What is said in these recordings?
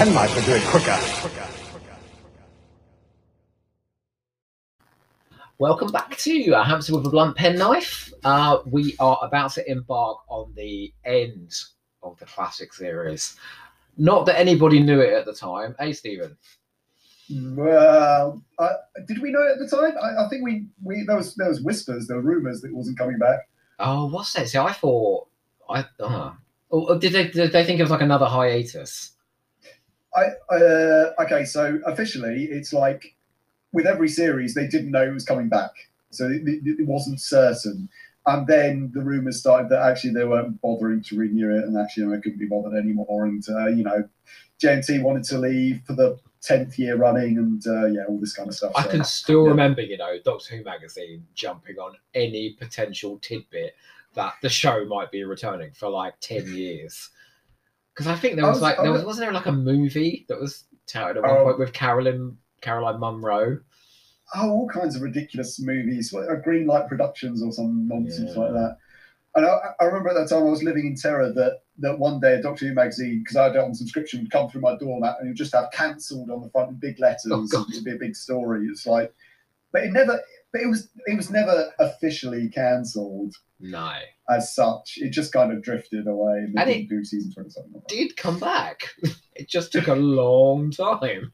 penknife would do it quicker. Welcome back to A Hamster with a Blunt Penknife. Uh, we are about to embark on the end of the classic series. Not that anybody knew it at the time. Hey, Steven. Well, uh, did we know it at the time? I, I think we, we there was there was whispers, there were rumours that it wasn't coming back. Oh, what's that? See, I thought I. Uh, oh, did they did they think it was like another hiatus? I uh, okay, so officially, it's like with every series, they didn't know it was coming back, so it, it, it wasn't certain. And then the rumours started that actually they weren't bothering to renew it, and actually they couldn't be bothered anymore. And uh, you know, JNT wanted to leave for the tenth year running, and uh, yeah, all this kind of stuff. I So, can still yeah. remember, you know, Doctor Who magazine jumping on any potential tidbit that the show might be returning for like ten years. Because I think there was was- like there was was- wasn't there like a movie that was touted at one Oh. point with Carolyn Caroline Munro. oh, all kinds of ridiculous movies, what, uh, Green Light Productions or some nonsense Yeah. like that. And I, I remember at that time I was living in terror that that one day a Doctor Who magazine, because I had it on subscription, would come through my doormat and it would just have cancelled on the front in big letters. Oh, It'd be a big story. It's like, but it never, but it was it was never officially cancelled No, as such. It just kind of drifted away and it do season twenty something. did come back. it just took a long time.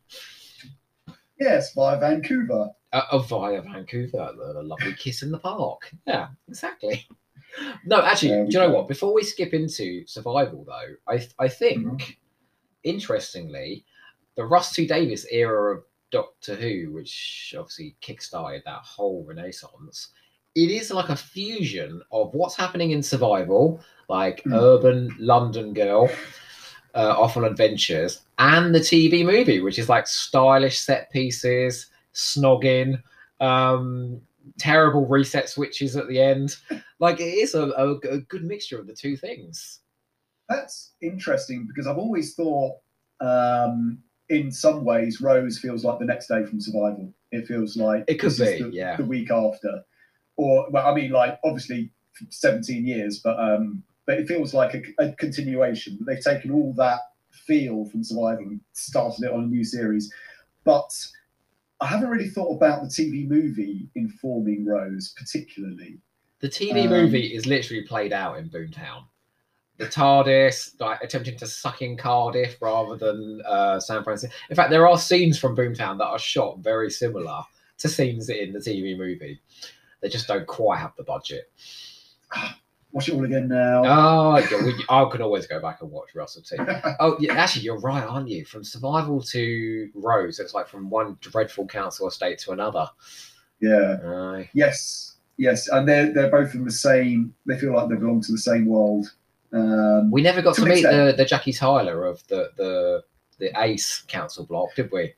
Yes, via Vancouver. Uh, uh, via Vancouver, the, lovely kiss in the park. Yeah, exactly. No, actually, do you know go. what? Before we skip into survival, though, I th- I think, Mhm. interestingly, the Russ T Davies era of Doctor Who, which obviously kickstarted that whole renaissance, it is like a fusion of what's happening in survival, like Mm. urban London girl. Uh, off on adventures and the TV movie, which is like stylish set pieces, snogging, um, terrible reset switches at the end. Like it is a, a, a good mixture of the two things. That's interesting because I've always thought, um, in some ways, Rose feels like the next day from Survival. It feels like It could be, the, yeah. the week after, or well, I mean, like obviously seventeen years, but um, but it feels like a, a continuation. They've taken all that feel from Survival and started it on a new series, but. I haven't really thought about the TV movie informing Rose particularly. The TV Um, movie is literally played out in Boomtown. The TARDIS like attempting to suck in Cardiff rather than uh, San Francisco. In fact, there are scenes from Boomtown that are shot very similar to scenes in the TV movie. They just don't quite have the budget. Watch it all again now. Oh, yeah, we, I can always go back and watch Russell T. Oh, yeah, actually, you're right, aren't you? From Survival to Rose, it's like from one dreadful council estate to another. yeah. Yes, yes, and they're they're both in the same. They feel like they belong to the same world. Um, we never got To to meet the, the Jackie Tyler of the, the the Ace Council block, did we?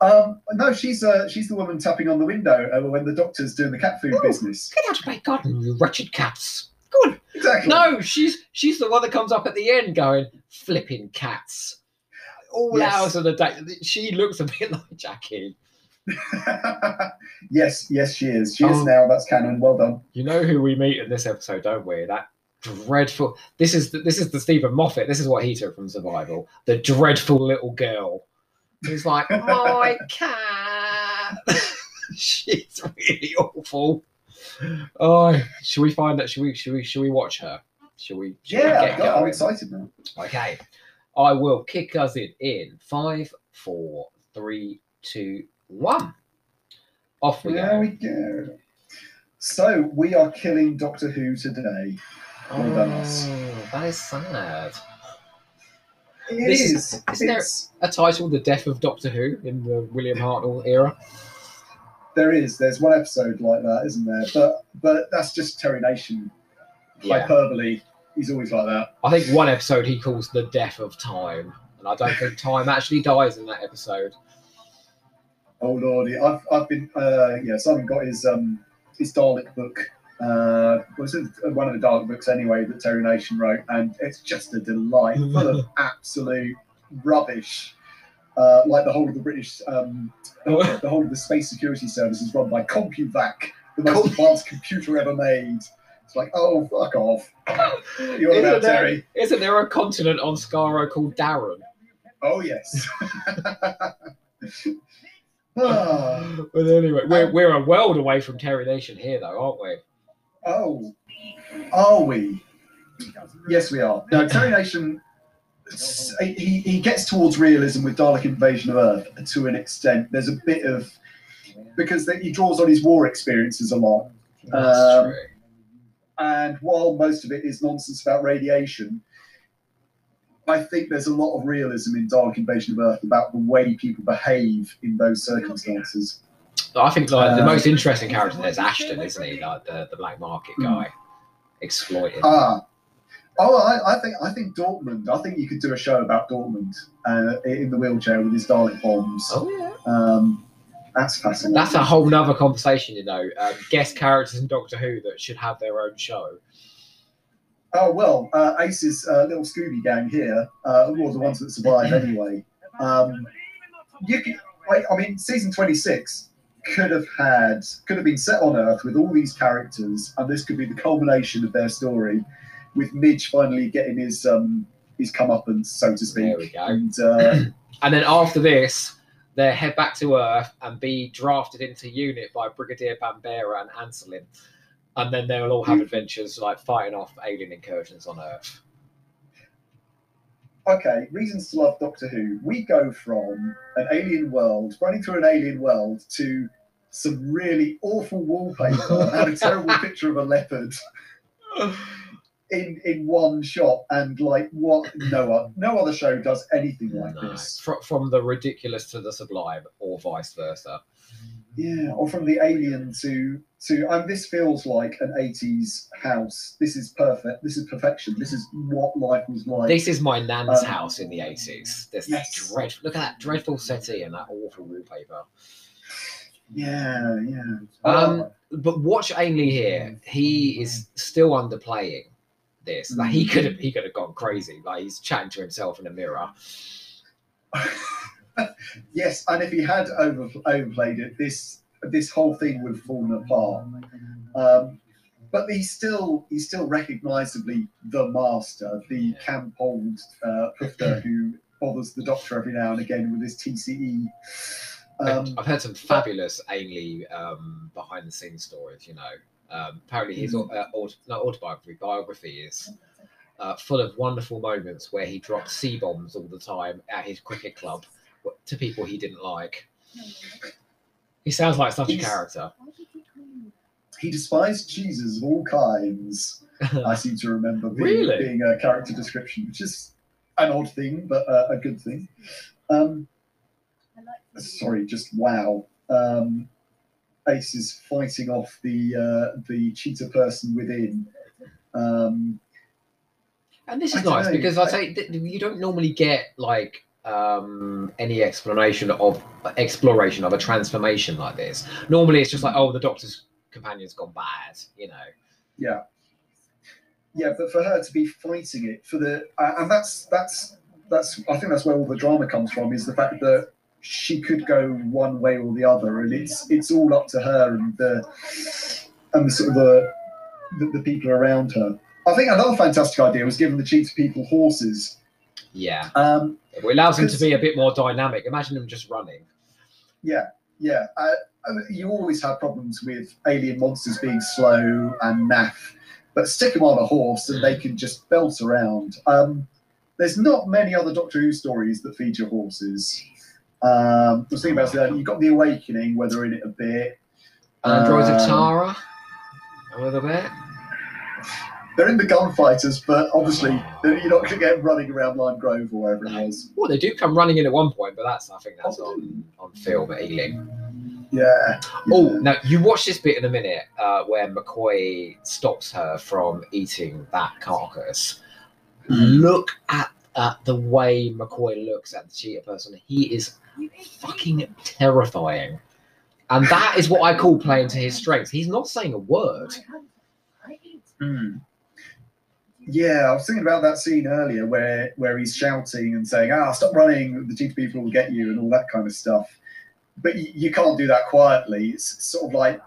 um, no, she's uh, she's the woman tapping on the window uh, when the doctor's doing the cat food Ooh. business. Get out of my garden, you wretched cats! Go on. Exactly. No, she's she's the one that comes up at the end going, flipping cats. All Yes. hours of the day. She looks a bit like Jackie. yes, yes, she is. She is Oh. now. That's canon. Well done. You know who we meet in this episode, don't we? That dreadful. This is the, this is the Steven Moffat. This is what he took from Survival. The dreadful little girl. Who's like oh, my cat. She's really awful. Oh, should we find that? Should we? Should we? Should we watch her? Should we? Should we Yeah, get God, I'm excited now. Okay, I will kick us in in five, four, three, two, one. Off we There go. we go. So we are killing Doctor Who today. Well done, us. Oh, that is sad. It This is. is- isn't there- A title, "The Death of Doctor Who" in the William Hartnell era. There is. There's one episode like that, isn't there? But but that's just Terry Nation Yeah, hyperbole. He's always like that. I think one episode he calls "The Death of Time," and I don't think time actually dies in that episode. Oh lordy, I've I've been uh, yeah. Simon got his um his Dalek book. Uh, was it one of the Dalek books anyway that Terry Nation wrote, and it's just a delight, full of absolute rubbish. Uh, like the whole of the British, um, the whole of the Space Security Service is run by CompuVac, the most advanced computer ever made. It's like, oh, fuck off. You Isn't about there- Terry? Isn't there a continent on Skaro called Darren? Oh yes. Ah, But anyway, we're, we're a world away from Terry Nation here, though, aren't we? Oh, are we? Yes, we are. No, Terry Nation. He, he gets towards realism with Dalek Invasion of Earth to an extent. There's a bit of because he draws on his war experiences a lot. That's Um, true. And while most of it is nonsense about radiation, I think there's a lot of realism in Dalek Invasion of Earth about the way people behave in those circumstances. I think like the uh, most interesting character there's Ashton, isn't he? Like the, the black market Hmm. guy, exploited. Ah, oh, I, I think I think Dortmun. I think you could do a show about Dortmun uh, in the wheelchair with his Dalek bombs. oh yeah. Um, that's fascinating. That's a whole nother conversation, you know. Um, guest characters in Doctor Who that should have their own show. Oh well, uh, Ace's uh, little Scooby gang here, uh, were the ones that survived anyway. Um, you can, I, I mean, season twenty six could have had could have been set on Earth with all these characters, and this could be the culmination of their story, with Midge finally getting his um, his comeuppance, so to speak. There we go. And uh, And then after this, they head back to Earth and be drafted into UNIT by Brigadier Bambera and Ancelyn. And then they'll all have adventures like fighting off alien incursions on Earth. okay, reasons to love Doctor Who. We go from an alien world, running through an alien world, to some really awful wallpaper and a terrible picture of a leopard in in one shot. And like, what? No, no other show does anything like No, this. fr- from the ridiculous to the sublime, or vice versa. Yeah, or from the alien to to. And this feels like an '80s house. This is perfect. This is perfection. This is what life was like. This is my nan's Um, house in the 80s. This yes. dread, look at that dreadful settee and that awful wallpaper. Yeah, yeah. Um, But watch Ainley here. He is still underplaying this. Like he could have he could have gone crazy. Like he's chatting to himself in a mirror. yes, and if he had over, overplayed it, this this whole thing would have fallen apart. Um, but he's still he's still recognisably the master, the camp old uh, who bothers the doctor every now and again with his TCE. Um, I've heard some fabulous Ainley um, behind the scenes stories. You know, um, apparently his Mm. uh, aut- not autobiography biography is uh, full of wonderful moments where he dropped C bombs all the time at his cricket club to people he didn't like. He sounds like such a character. he despised cheeses of all kinds. I seem to remember being, Really? being a character description, which is an odd thing, but uh, a good thing. Um, sorry, just wow. Um, Ace is fighting off the uh, the cheetah person within. Um, And this is nice know, because I say th- you don't normally get like um any explanation of exploration of a transformation like this. Normally it's just like, oh, the doctor's companion's gone bad, you know. yeah, yeah, but for her to be fighting it for the uh, and that's that's that's I think that's where all the drama comes from is the fact that she could go one way or the other, and it's it's all up to her and the and the sort of the the, the people around her. I think another fantastic idea was giving the cheetah people horses. Yeah. Um, It allows them to be a bit more dynamic. Imagine them just running. yeah, yeah. Uh, you always have problems with alien monsters being slow and naff, but stick them on a horse and they can just belt around. Um, there's not many other Doctor Who stories that feature horses. Um, I was thinking about that. You've got the Awakening, where they're in it a bit. Androids of Um, Tara. A little bit. They're in the gunfighters, but obviously you're not going to get running around Lime Grove or wherever it was. Well, they do come running in at one point, but that's I think that's on on film at Ealing. Yeah. Oh, now you watch this bit in a minute uh, where McCoy stops her from eating that carcass. Look at, at the way McCoy looks at the cheetah person. He is fucking terrifying. And that is what I call playing to his strengths. He's not saying a word. Hmm. Yeah, I was thinking about that scene earlier where where he's shouting and saying, "Ah, stop running! The cheetah people will get you," and all that kind of stuff. But you, you can't do that quietly. It's sort of like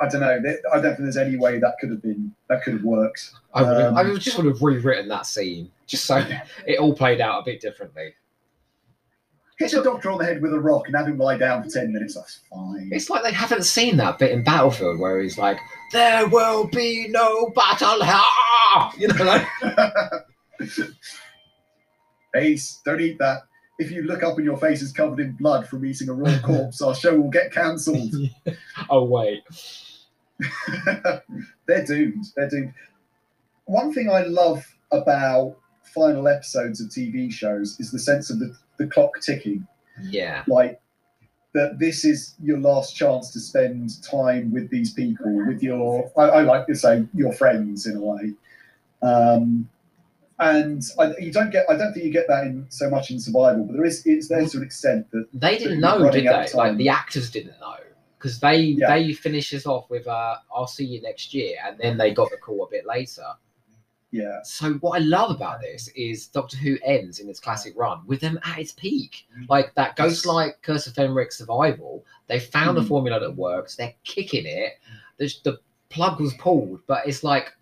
I don't know. I don't think there's any way that could have been that could have worked. I would, have, Um, just would have rewritten that scene just so it all played out a bit differently. Hit the doctor on the head with a rock and have him lie down for ten minutes. That's fine. It's like they haven't seen that bit in Battlefield where he's like, "There will be no battle." You know, like, Ace, don't eat that. If you look up and your face is covered in blood from eating a raw corpse, our show will get cancelled. oh wait, They're doomed. They're doomed. One thing I love about final episodes of TV shows is the sense of the, the clock ticking. yeah, Like that this is your last chance to spend time with these people, with your I, I like to say your friends in a way. Um, and I, you don't get I don't think you get that in so much in survival, but there is it's there to an extent that they didn't know, did they? Like the actors didn't know because they Yeah. they finish us off with uh, "I'll see you next year," and then they got the call a bit later. yeah So what I love about this is Doctor Who ends in its classic run with them at its peak. Like that Ghost Light Curse of Fenric survival. They found the Mhm. formula that works. They're kicking it. The, the plug was pulled, but it's like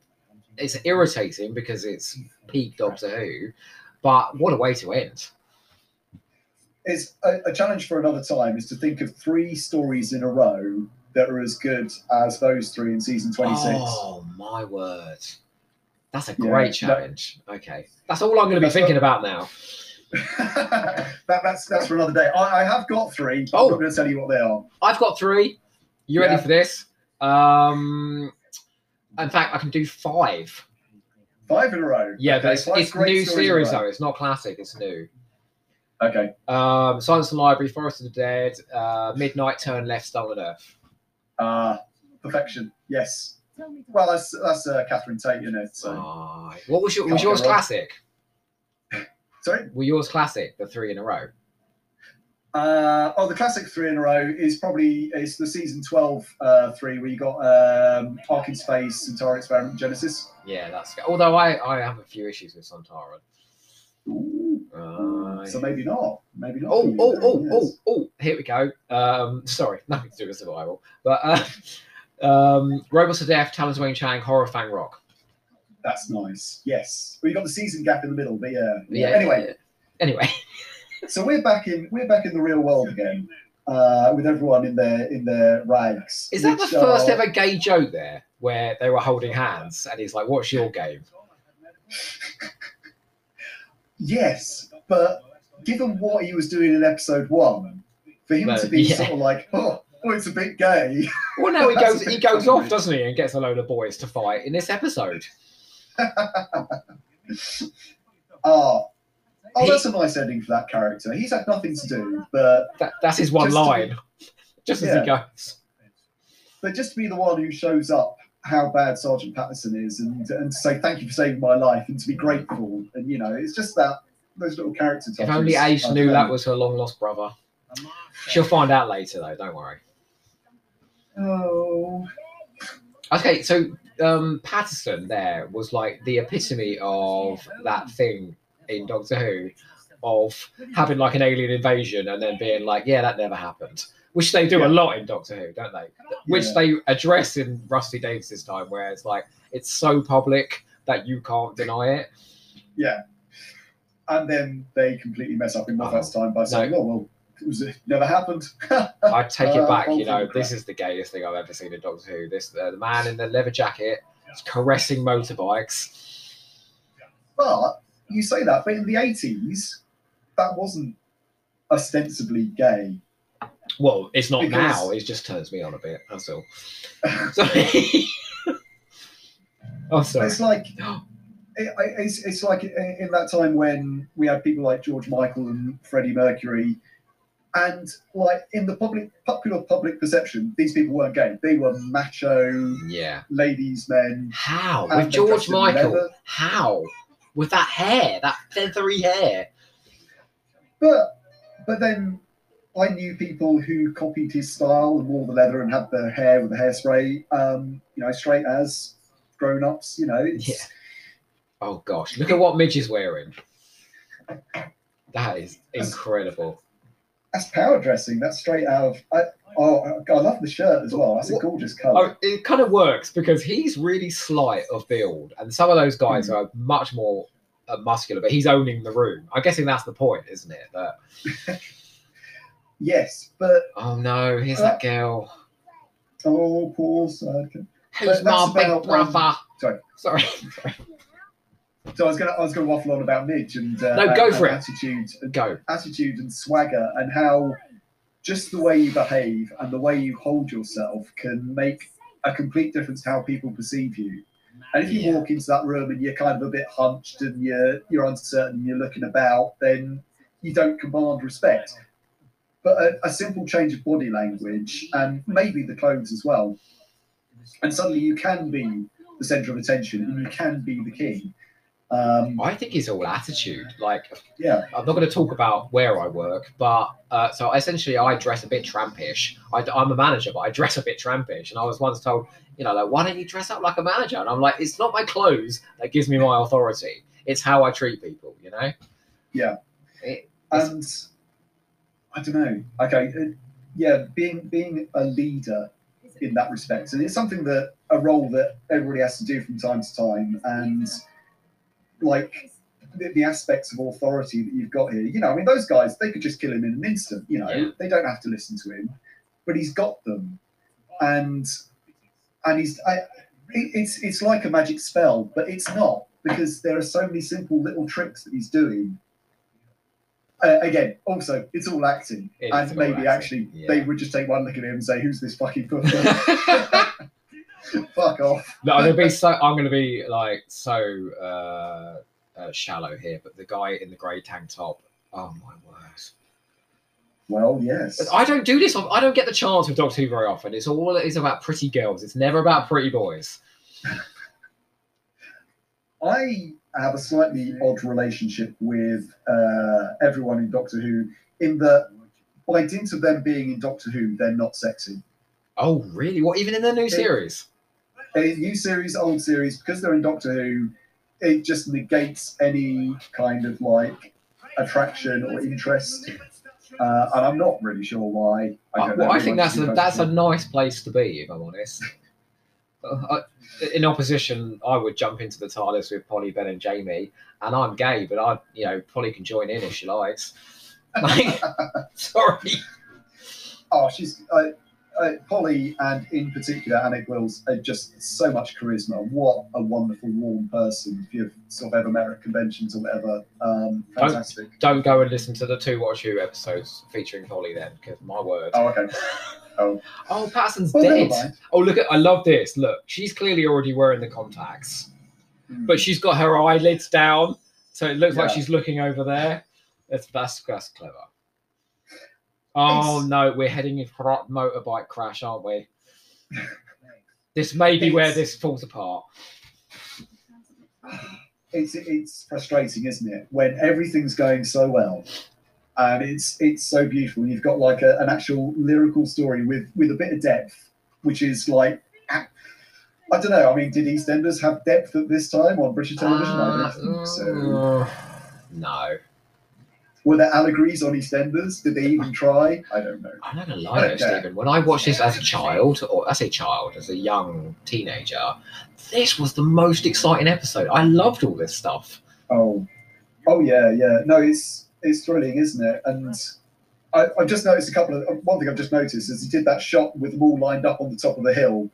it's irritating because it's peak Doctor Who. But what a way to end! It's a, a challenge for another time is to think of three stories in a row that are as good as those three in season 26 Oh my word! That's a Yeah, great that- challenge. Okay, that's all I'm going to be thinking what- about now. that, that's that's for another day I, I have got three but Oh. i'm not going to tell you what they are I've got three. You ready Yeah. for this? Um, in fact, I can do five. five in a row Yeah, Okay, but it's, it's new stories in a series though. It's not classic. It's new. Okay Um, Silence of the Library, Forest of the Dead, uh, Midnight Turn Left, Stolen Earth. uh perfection yes well that's that's uh, catherine tate you know. so what was your was yours classic? sorry Were yours classic? The three in a row. Uh, oh, the classic three in a row is probably it's the season 12 uh, three where you got um, Ark in Space, Sontaran Experiment, Genesis. Yeah, that's. Although I I have a few issues with Sontaran. Uh, So maybe not. Maybe not. Oh, oh, oh, oh, oh, here we go. Um, sorry, nothing to do with survival. But uh, um, Robots of Death, Talons Weng-Chiang, Horror Fang Rock. That's nice. Yes. Well, you got the season gap in the middle, but yeah. Yeah. Anyway, yeah. Anyway, so we're back in we're back in the real world again, uh, with everyone in their in their rags. is that the first are- ever gay joke there where they were holding hands and he's like, What's your game? Yes, but given what he was doing in episode one, for him No, to be yeah. sort of like, oh, oh, it's a bit gay. Well, no, he goes he goes off, doesn't he, and gets a load of boys to fight in this episode. Ah. Oh, oh, He- that's a nice ending for that character. He's had nothing to do, but That, that's his one to be- line, just as he goes. but just to be the one who shows up how bad Sergeant Patterson is, and and to say thank you for saving my life, and to be grateful, and you know, it's just that those little character touches. If only Ace knew that was her long lost brother. She'll find out later, though. Don't worry. Oh, Okay, so um, Patterson there was like the epitome of that thing in Doctor Who of having like an alien invasion and then being like, yeah, that never happened. Which they do Yeah. a lot in Doctor Who, don't they? Which Yeah. they address in Russell T Davies's time, where it's like it's so public that you can't deny it. yeah. And then they completely mess up in Moffat's Oh, time by saying, "Oh well, it was it never happened." I take it Uh, back. You know, this is the gayest thing I've ever seen in Doctor Who. This uh, the man in the leather jacket is caressing motorbikes. But you say that, but in the eighties, that wasn't ostensibly gay. Well, it's not Because- now. It just turns me on a bit. That's all. Sorry. oh, sorry. It's like it, it's, it's like in that time when we had people like George Michael and Freddie Mercury, and like in the public popular public perception, these people weren't gay. They were macho Yeah. ladies, men. How with George Michael? leather. How with that hair, that feathery hair? But but then I knew people who copied his style and wore the leather and had the hair with the hairspray. Um, you know, straight as grown ups. You know, Yeah. Oh gosh, look at what Midge is wearing. That is incredible. That's power dressing. That's straight out of. I, oh, I love the shirt as well. That's a gorgeous colour. Oh, it kind of works because he's really slight of build, and some of those guys are much more uh, muscular, but he's owning the room. I'm guessing that's the point, isn't it? That Yes, but oh no, here's that girl. oh, poor Sadkin. Who's my big brother? um, sorry. Sorry. So I was gonna, I was gonna waffle on about Midge and uh, No, go and- for and it. attitude, and Go. attitude and swagger, and how just the way you behave and the way you hold yourself can make a complete difference to how people perceive you. And if you Yeah. walk into that room and you're kind of a bit hunched and you're you're uncertain, you're looking about, then you don't command respect. But a, a simple change of body language and maybe the clothes as well, and suddenly you can be the center of attention and you can be the king. Um, I think it's all attitude. Like yeah, I'm not going to talk about where I work, but uh, so essentially I dress a bit trampish. I, am a manager, but I dress a bit trampish. And I was once told, you know, like, why don't you dress up like a manager? And I'm like, it's not my clothes that gives me my authority. It's how I treat people, you know? Yeah. It- and I don't know. Okay, uh, yeah, being being a leader in that respect, and it's something that a role that everybody has to do from time to time, and like the, the aspects of authority that you've got here. You know, I mean, those guys they could just kill him in an instant. You know, Yeah. they don't have to listen to him, but he's got them, and and he's. I, it, it's it's like a magic spell, but it's not because there are so many simple little tricks that he's doing. Uh, again, also it's all acting, It and maybe acting, actually yeah. they would just take one look at him and say, "Who's this fucking? Fuck off." No, I'm gonna be so. I'm gonna be like so uh, uh, shallow here, but the guy in the grey tank top. Oh my word! Well, yes. But I don't do this. I don't get the chance with Doctor Who very often. It's all it is about pretty girls. It's never about pretty boys. I have a slightly odd relationship with uh, everyone in Doctor Who, in that by dint of them being in Doctor Who, they're not sexy. Oh, really? What? Even in the new series? A new series, old series, because they're in Doctor Who, it just negates any kind of like attraction or interest. Uh, and I'm not really sure why. I, I, don't well. I think that's a that's a nice place to be, if I'm honest. Uh, I- in opposition, I would jump into the TARDIS with Polly, Ben, and Jamie, and I'm gay, but I, you know, Polly can join in if she likes. Like, sorry. Oh, she's uh, uh, Polly, and in particular, Anneke Wills, are just so much charisma. What a wonderful, warm person. If you've sort of ever met at conventions or whatever, um, Don't- Don't go and listen to the two Watch Who episodes featuring Polly then, because my word. Oh, okay. Oh, Oh, Patterson's well, dead. Oh, look at! I love this. Look, she's clearly already wearing the contacts, Mm. but she's got her eyelids down, so it looks like she's looking over there. That's that's, that's clever. Oh It's- no, we're heading for a motorbike crash, aren't we? This may be where this falls apart. it's it's frustrating, isn't it? When everything's going so well, and it's it's so beautiful. You've got like a, an actual lyrical story with with a bit of depth, which is like. I don't know. I mean, did EastEnders have depth at this time on British television? I don't think so. Uh, no, Were there allegories on EastEnders? Did they even try? I don't know. I'm not gonna lie though. Steven. When I watched this as a child, or as a child, as a young teenager, this was the most exciting episode. I loved all this stuff. Oh, oh yeah, yeah. No, it's it's thrilling, isn't it? And I, I've just noticed a couple of one thing I've just noticed is he did that shot with them all lined up on the top of the hill,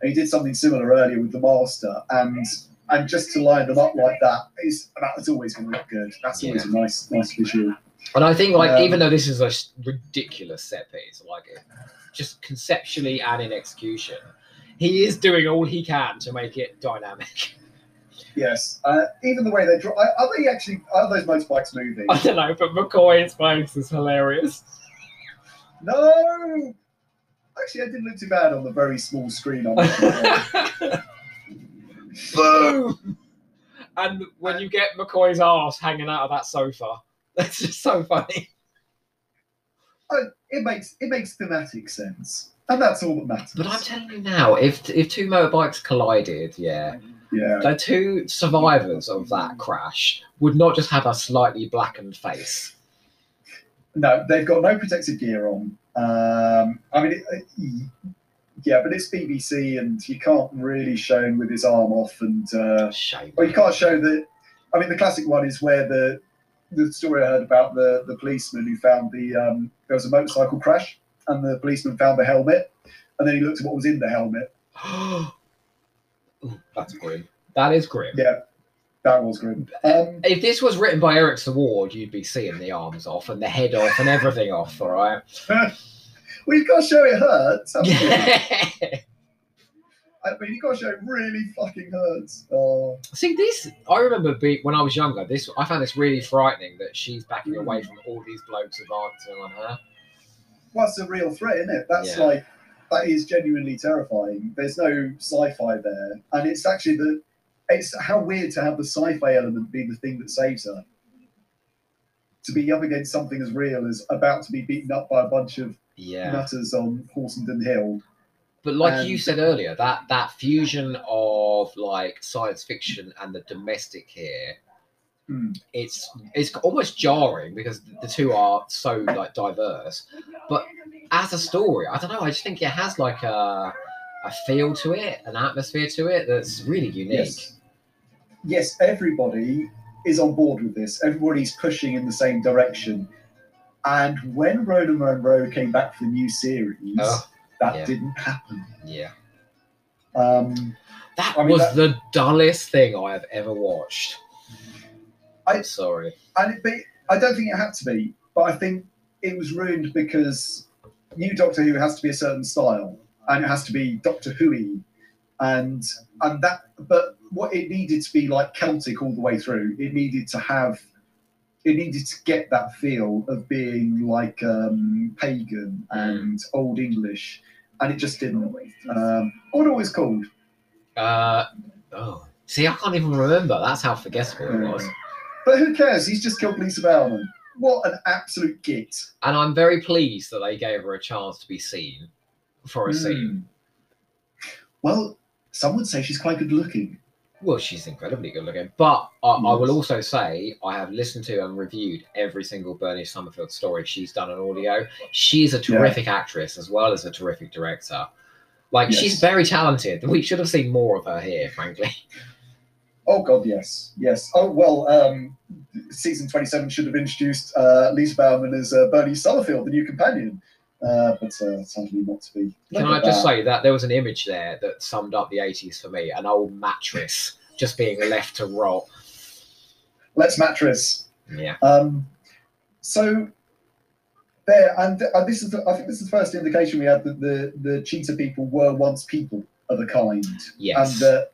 and he did something similar earlier with the master, and and just to line them up like that is that's always going to look good. That's always a nice nice visual. And I think, like, Um, even though this is a ridiculous set piece, like, just conceptually and in execution, he is doing all he can to make it dynamic. Yes, uh, even the way they draw. Are they actually? Are those motorbikes moving? I don't know, but McCoy's face is hilarious. No. Actually, I didn't look too bad on the very small screen. On Boom! And when you get McCoy's ass hanging out of that sofa, that's just so funny. it makes it makes thematic sense, and that's all that matters. But I'm telling you now, if if two motorbikes collided, yeah, yeah, the two survivors of that crash would not just have a slightly blackened face. No, they've got no protective gear on. Um, I mean, it, it- yeah, but it's BBC, and you can't really show him with his arm off, and uh, Shame. well, you can't show the. I mean, the classic one is where the the story I heard about the the policeman who found the um, there was a motorcycle crash, and the policeman found the helmet, and then he looked at what was in the helmet. Ooh, That's grim. That is grim. Yeah, that was grim. Um, If this was written by Eric Saward, you'd be seeing the arms off and the head off and everything off, all right? well, you've got to show it hurts. haven't you? Yeah. I mean, you've got to show it really fucking hurts. Oh. See, this I remember be, when I was younger. This I found this really frightening that she's backing hmm. away from all these blokes advancing on her. Well, that's a real threat, isn't it? That's Yeah. like that is genuinely terrifying. There's no sci-fi there, and it's actually the it's how weird to have the sci-fi element be the thing that saves her. To be up against something as real as about to be beaten up by a bunch of Yeah, nutters on Horsenden Hill. but like you said earlier, that that fusion of like science fiction and the domestic here, Hmm. it's it's almost jarring because the two are so like diverse. But as a story, I don't know. I just think it has like a a feel to it, an atmosphere to it that's really unique. Yes. Yes, everybody is on board with this. Everybody's pushing in the same direction. And when Rona Munro came back for the new series, Oh, that yeah. didn't happen. Yeah. Um, That I mean, was that- the dullest thing I have ever watched. I- I'm sorry. and it be, I don't think it had to be, but I think it was ruined because new Doctor Who has to be a certain style, and it has to be Doctor Who-y, and and that. But what it needed to be like Celtic all the way through. It needed to have, it needed to get that feel of being like um, pagan and old English, and it just didn't. Um, what it was called? Uh, oh, see, I can't even remember. That's how forgettable it was. But who cares? He's just killed Lisa Bowerman. What an absolute git! And I'm very pleased that they gave her a chance to be seen for a Hmm. scene. Well, some would say she's quite good looking. Well, she's incredibly good looking. But I, I will also say I have listened to and reviewed every single Bernie Summerfield story she's done on audio. She's a terrific actress as well as a terrific director. Like Yes. she's very talented. We should have seen more of her here, frankly. Oh God, yes, yes. Oh well, um, season twenty-seven should have introduced uh, Lisa Bowerman as uh, Bernie Summerfield, the new companion, uh, but uh, sadly not to be. Can I just say that there was an image there that summed up the 80s for me an old mattress just being left to rot. Let's mattress. Yeah. Um, so there, and uh, this is, the, I think, this is the first indication we had that the the cheetah people were once people of a kind. Yes. and uh,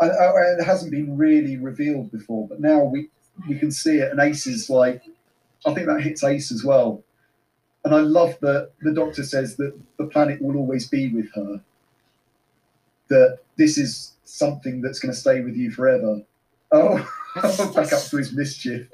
and, uh, and it hasn't been really revealed before, but now we we can see it. And Ace is like, I think that hits Ace as well. And I love that the Doctor says that the planet will always be with her. That this is something that's going to stay with you forever. Oh, back up to his mischief.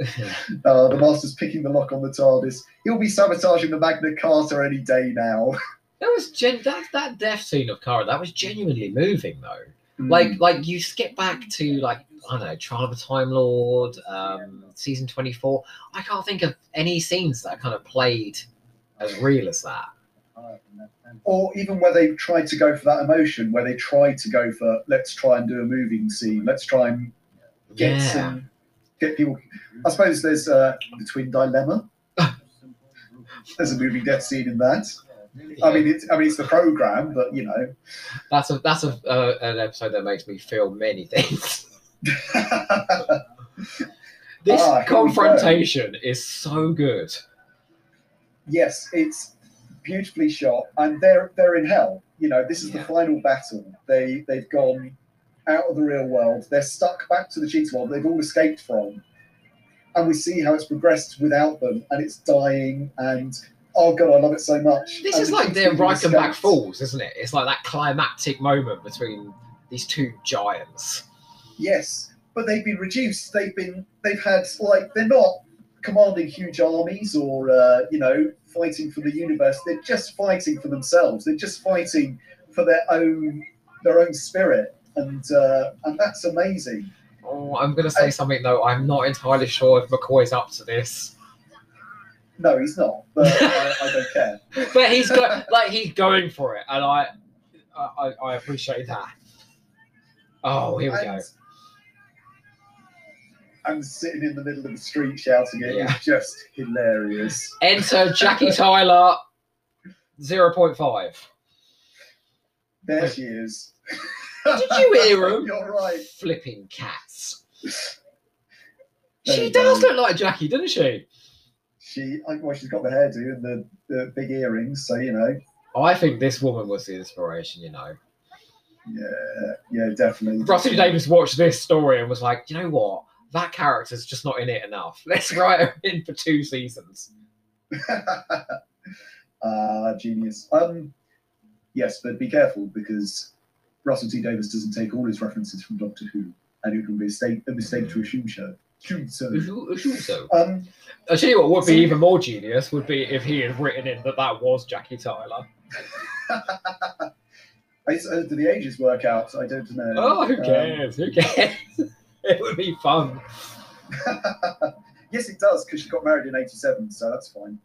Uh, the Master's picking the lock on the TARDIS. He'll be sabotaging the Magna Carta any day now. that was gen- that that death scene of Karra. That was genuinely moving though. Hmm. Like like you skip back to like I don't know Trial of a Time Lord, um, season twenty four. I can't think of any scenes that kind of played as real as that. or even where they tried to go for that emotion, where they tried to go for let's try and do a moving scene, let's try and get Yeah. some get people. I suppose there's uh, the twin dilemma. there's a moving death scene in that. I mean, it's I mean it's the program, but you know, that's a that's a uh, an episode that makes me feel many things. This Ah, here we go. confrontation is so good. Yes, it's beautifully shot, and they're they're in hell. You know, this is Yeah. the final battle. They they've gone out of the real world. They're stuck back to the cheetah world. They've all escaped from, and we see how it's progressed without them, and it's dying. And oh god, I love it so much. This And is the like their Reichenbach. Falls, isn't it? It's like that climactic moment between these two giants. Yes, but they've been reduced. They've been they've had like they're not commanding huge armies or uh, you know fighting for the universe. They're just fighting for themselves. They're just fighting for their own their own spirit, and uh, and that's amazing. Oh, I'm going to say I- something though. I'm not entirely sure if McCoy's up to this. No, he's not. But I, I don't care. but he's go- like he's going for it, and I, I, I appreciate that. Oh, here we go. And- sitting in the middle of the street shouting it is Yeah. just hilarious. Enter Jackie Tyler, zero point five. There she is. Did you hear him? You're right. Flipping cats. There She does go. look like Jackie, doesn't she? She, well, she's got the hairdo and the, the big earrings, so you know, I think this woman was the inspiration. You know, yeah, yeah, definitely. Russell Davies watched this story and was like, you know what? That character's just not in it enough. Let's write her in for two seasons. uh, genius. Um, yes, but be careful because Russell T Davies doesn't take all his references from Doctor Who, and it would be a mistake, a mistake to assume so. Assume so. So, Um, I tell you what would be even more genius would be if he had written in that that was Jackie Tyler. I, uh, do the ages work out? I don't know. Oh, who Um, cares? Who cares? it would be fun. yes, it does because she got married in '87, so that's fine.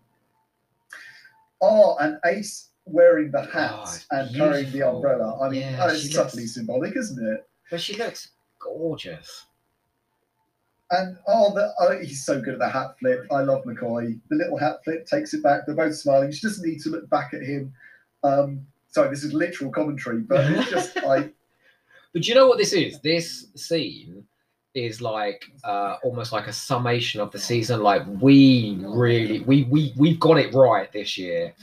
Oh, and Ace wearing the hat Oh, it's and carrying the umbrella. I mean, Yeah, that is she subtly looks- symbolic, isn't it? But she looks gorgeous. And oh, the, oh, he's so good at the hat flip. I love McCoy. The little hat flip takes it back. They're both smiling. She doesn't need to look back at him. Um, sorry, this is literal commentary, but it's just like But do you know what this is? This scene is like uh, almost like a summation of the season. Like we really, we we we've got it right this year.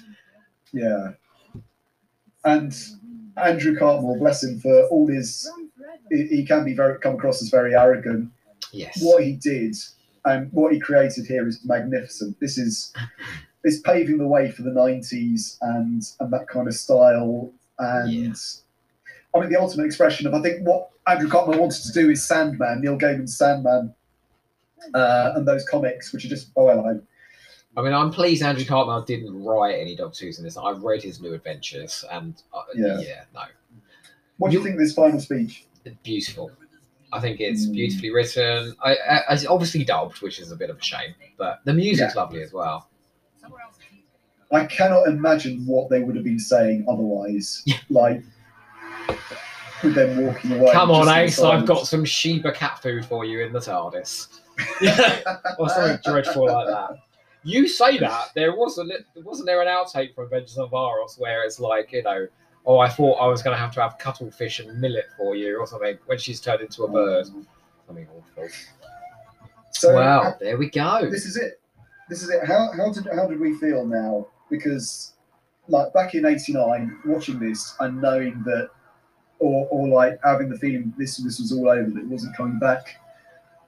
yeah. And Andrew Cartmel, bless him for all his. He can be very come across as very arrogant. Yes. What he did and what he created here is magnificent. This is is paving the way for the '90s and and that kind of style. And Yeah. I mean, the ultimate expression of I think what Andrew Cartmel wanted to do is Sandman, Neil Gaiman's Sandman, uh, and those comics, which are just oh well, I, I mean, I'm pleased Andrew Cartmel didn't write any Doctor Who's in this. I've read his New Adventures, and uh, Yeah. yeah. no, What do you You- think of this final speech? beautiful. I think it's Mm. beautifully written. I, I, it's obviously dubbed, which is a bit of a shame, but the music's lovely as well. I cannot imagine what they would have been saying otherwise. Like with them walking away. Come on, just in Ace, I've got some Sheba cat food for you in the TARDIS. or something dreadful like that. You say that there was a lit- wasn't there an outtake from Adventures of Varos where it's like you know, oh I thought I was going to have to have cuttlefish and millet for you or something when she's turned into a bird. Something awful. So wow, there we go. this is it. This is it. How how did how did we feel now? Because like back in '89, watching this and knowing that, or or like having the feeling this this was all over, that it wasn't coming back.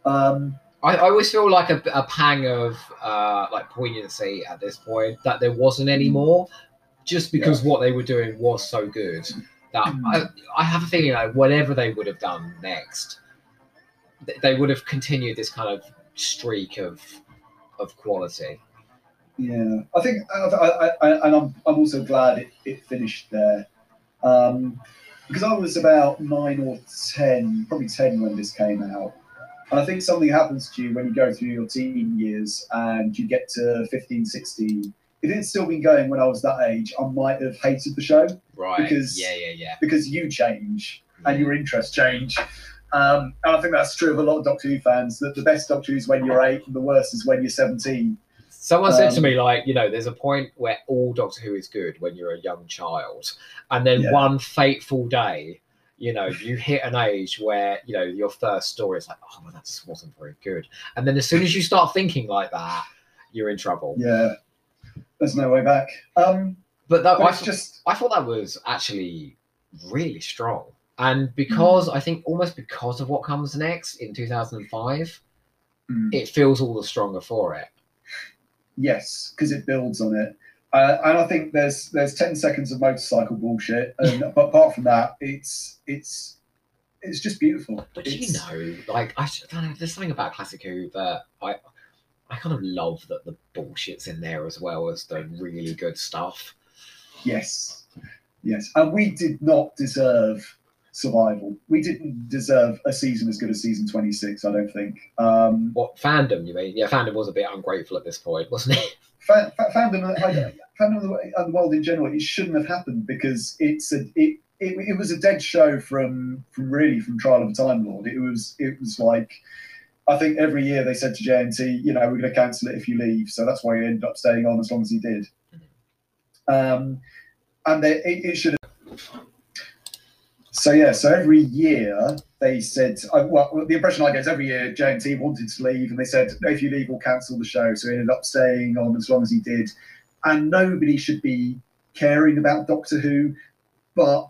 Um, I, I always feel like a, a pang of uh, like poignancy at this point that there wasn't any more, just because what they were doing was so good that I, I have a feeling like whatever they would have done next, they would have continued this kind of streak of of quality. Yeah, I think, I, I, I, and I'm, I'm also glad it, it finished there, um, because I was about nine or ten, probably ten when this came out, and I think something happens to you when you go through your teen years and you get to 15, 16. If it had still been going when I was that age, I might have hated the show Right. Because- yeah, yeah, yeah. because you change and your interests change. Um, and I think that's true of a lot of Doctor Who fans. That the best Doctor Who is when you're eight, and the worst is when you're 17. Someone said to Um, me, like, you know, there's a point where all Doctor Who is good when you're a young child. And then Yeah. one fateful day, you know, you hit an age where, you know, your first story is like, oh, well, that just wasn't very good. And then as soon as you start thinking like that, you're in trouble. Yeah, there's no way back. Um, But that, but I, th- just I thought that was actually really strong. And because I think almost because of what comes next in 2005, mm, it feels all the stronger for it. Yes, because it builds on it. Uh, and I think there's there's ten seconds of motorcycle bullshit, and but apart from that, it's it's it's just beautiful. But you know, like I don't know, there's something about Classic Who that I I kind of love that the bullshit's in there as well as the really good stuff. Yes, yes, and we did not deserve survival. We didn't deserve a season as good as season 26, I don't think. Um, What fandom? You mean? Yeah, fandom was a bit ungrateful at this point, wasn't it? fa- fa- fandom, I, fandom of the, world in general, it shouldn't have happened because it's a it, it, it was a dead show from from really from Trial of a Time Lord. It was it was like I think every year they said to JNT, you know, we're going to cancel it if you leave. So that's why he ended up staying on as long as he did. Um, and they, it, it should have. So yeah, so every year they said, uh, well, the impression I get is every year JNT wanted to leave, and they said, if you leave, we'll cancel the show. So he ended up staying on as long as he did, and nobody should be caring about Doctor Who, but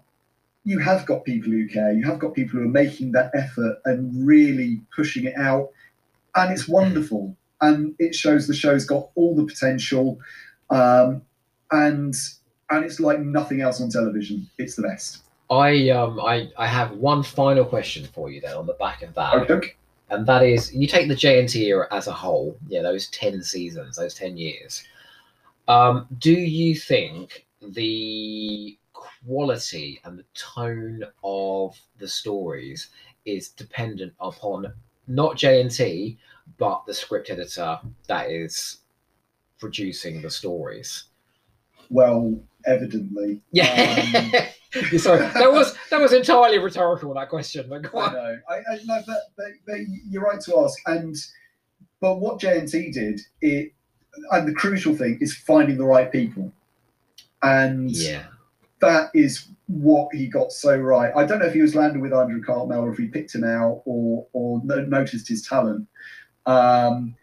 you have got people who care. You have got people who are making that effort and really pushing it out, and it's wonderful. And it shows the show's got all the potential, um, and and it's like nothing else on television. It's the best. I um I, I have one final question for you then on the back of that. Okay. and that is you take the JNT era as a whole, yeah, those 10 seasons, those 10 years. Um, do you think the quality and the tone of the stories is dependent upon not JNT, but the script editor that is producing the stories? Well, evidently. Yeah. Yeah, Sorry, that was that was entirely rhetorical. That question, but go I know. I, I no, but, but, but you're right to ask. And but what JNT did, it and the crucial thing is finding the right people, and Yeah, that is what he got so right. I don't know if he was landed with Andrew Cartmel or if he picked him out or or no, noticed his talent. Um,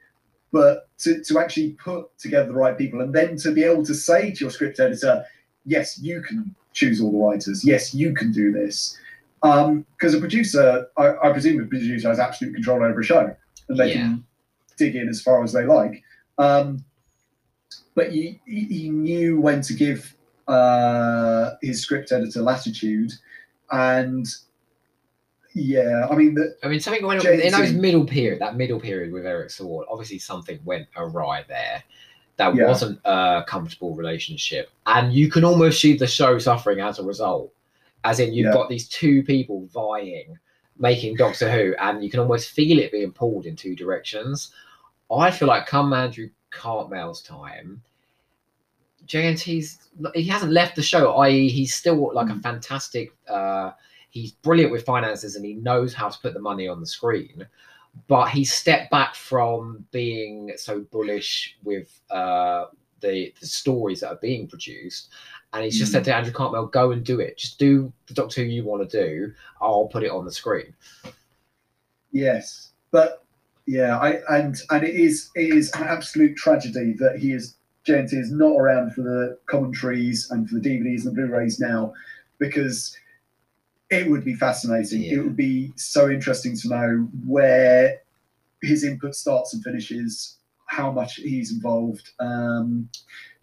but to, to actually put together the right people and then to be able to say to your script editor, yes, you can choose all the writers. Yes, you can do this. Because a producer, I, I presume a producer has absolute control over a show and they Yeah. can dig in as far as they like. Um, but he, he knew when to give uh, his script editor latitude, and yeah, I mean the, I mean, something went in those middle period, that middle period with Eric Saward. Obviously, something went awry there. That Yeah. wasn't a comfortable relationship, and you can almost see the show suffering as a result. As in, you've Yeah. got these two people vying, making Doctor Who, and you can almost feel it being pulled in two directions. I feel like come Andrew Cartmel's time, JNT's he hasn't left the show. I.e., he's still like a Mm. fantastic. Uh, he's brilliant with finances and he knows how to put the money on the screen. But he stepped back from being so bullish with uh, the the stories that are being produced, and he's just Mm. said to Andrew Cartmel, "Go and do it. Just do the Doctor Who you want to do. I'll put it on the screen." yes, but yeah, I and and it is it is an absolute tragedy that he is JNT is not around for the commentaries and for the DVDs and the Blu-rays now, because it would be fascinating. Yeah. It would be so interesting to know where his input starts and finishes, how much he's involved. Um,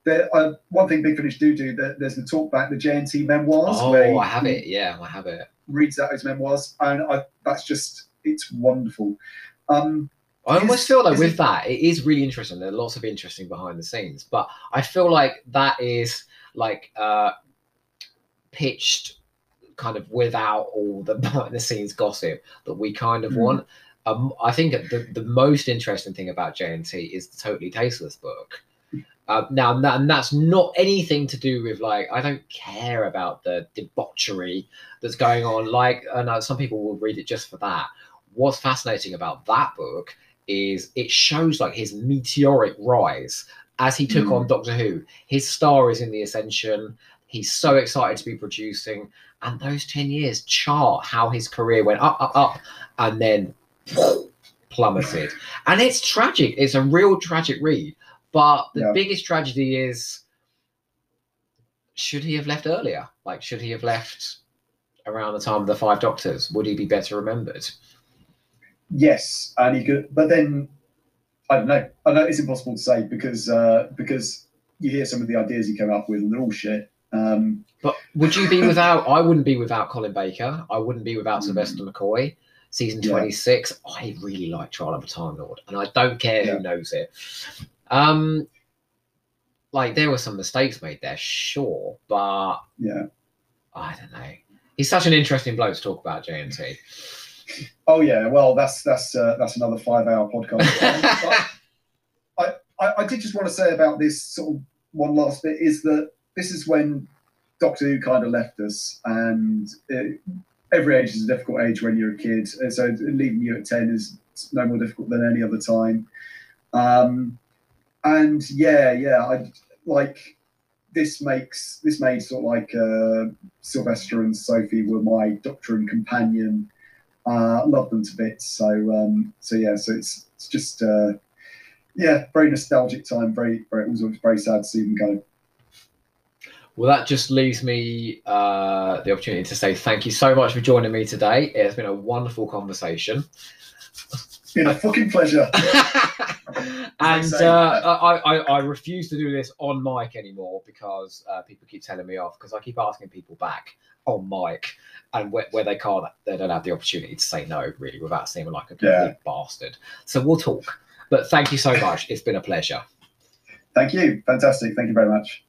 there, uh, one thing Big Finish do do, there, there's the talk back, the JNT memoirs. where Oh, I have it. Yeah, I have it. reads out his memoirs, and I, that's just it's wonderful. Um, I almost Is- feel like with it- that, it is really interesting. There are lots of interesting behind the scenes, but I feel like that is like uh, pitched kind of without all the behind the scenes gossip that we kind of Mm. want. Um, I think the, the most interesting thing about JNT is the Totally Tasteless book. Uh, now, that, and that's not anything to do with like I don't care about the debauchery that's going on. Like, I know some people will read it just for that. What's fascinating about that book is it shows like his meteoric rise as he took Mm. on Doctor Who. His star is in the ascension. He's so excited to be producing, and those ten years chart how his career went up, up, up, and then plummeted. and it's tragic. It's a real tragic read. But the Yeah. biggest tragedy is should he have left earlier? Like, should he have left around the time of the Five Doctors? Would he be better remembered? yes, and he could, but then I don't know. I know it's impossible to say because uh, because you hear some of the ideas he came up with, and they're all shit. Um, But would you be without? I wouldn't be without Colin Baker. I wouldn't be without Mm. Sylvester McCoy. Season Yeah. twenty six. I really like Trial of a Time Lord, and I don't care Yeah. who knows it. Um, like there were some mistakes made there, sure, but yeah, I don't know. He's such an interesting bloke to talk about, JNT. Oh yeah, well that's that's uh, that's another five-hour podcast. I, I, I did just want to say about this sort of one last bit is that this is when Doctor Who kind of left us, and it, every age is a difficult age when you're a kid. And so leaving you at ten is no more difficult than any other time. Um, and yeah, yeah, I like this makes this made sort of like uh, Sylvester and Sophie were my doctor and companion. Uh, love them to bits. So um, so yeah, so it's it's just uh, yeah, very nostalgic time. Very very it was very sad to see them go. Well, that just leaves me uh, the opportunity to say thank you so much for joining me today. It's been a wonderful conversation. It's been a fucking pleasure. and uh, I, I, I refuse to do this on mic anymore because uh, people keep telling me off because I keep asking people back on mic and where, where they can't, they don't have the opportunity to say no really without seeming like a complete Yeah. bastard. So we'll talk. But thank you so much. It's been a pleasure. Thank you. Fantastic. Thank you very much.